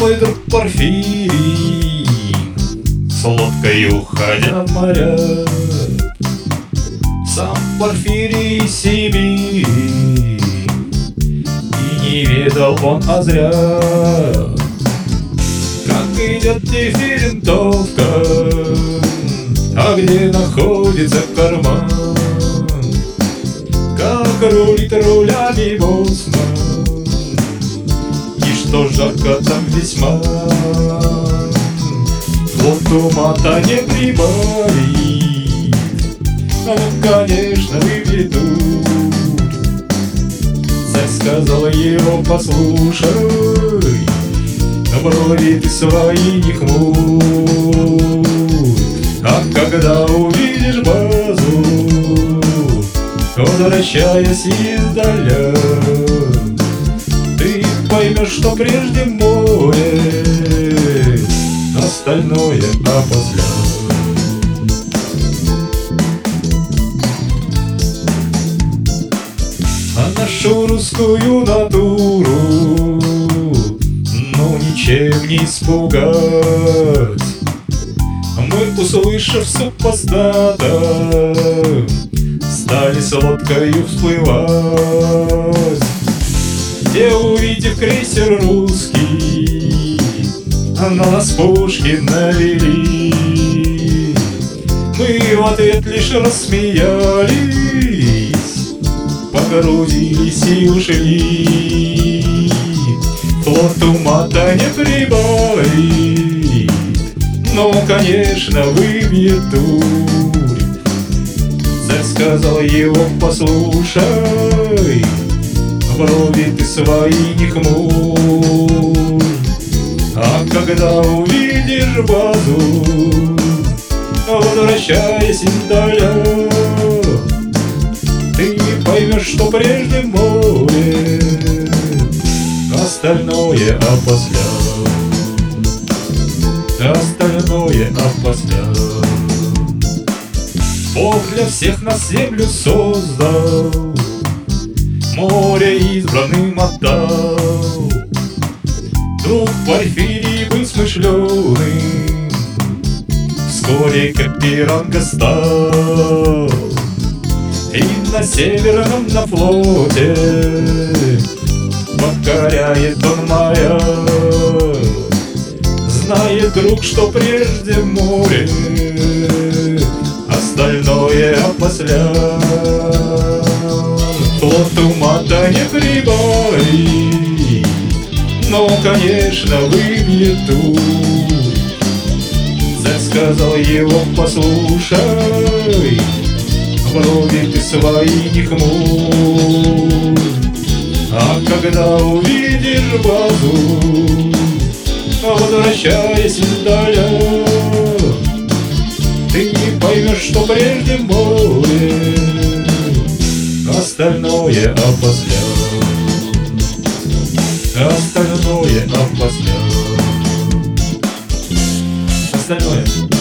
Мой друг Порфирий С лодкой уходя в моря. Сам Порфирий И не ведал он а зря. Как идет дифферентовка А где находится карман? Как рулит рулями боссман и что жарко там весьма? Вот ума-то не прибавит конечно, выведут сказал его, послушай Брови ты свои не хмурь А когда увидишь базу Возвращаясь издаля ты поймешь, что прежде море Остальное опосля нашу русскую натуру. Ну ничем не испугать. Мы, услышав супостата Стали с лодкою всплывать. Где увидев крейсер русский На нас пушки навели Мы в ответ лишь рассмеялись Погрузились и ушли. Флот ума-то не прибавит Но, конечно, выбьет дурь. Царь сказал его, послушай брови ты свои не хмурь А когда увидишь базу Возвращаясь издаля Ты поймешь, что прежде море Остальное опосля Остальное опосля Бог для всех на землю создал море избранным отдал. Друг Порфирий был смышленым, Вскоре Каперанга стал. На северном на флоте. Покоряет он моря. Знает друг, что прежде море Остальное опосля. Флот ума-то не прибавит Но, конечно, выбьет Царь сказал его, послушай Брови ты свои не хмурь. А когда увидишь базу Возвращаясь издаля Ты поймешь, что прежде море Остальное опосля Остальное опосля Остальное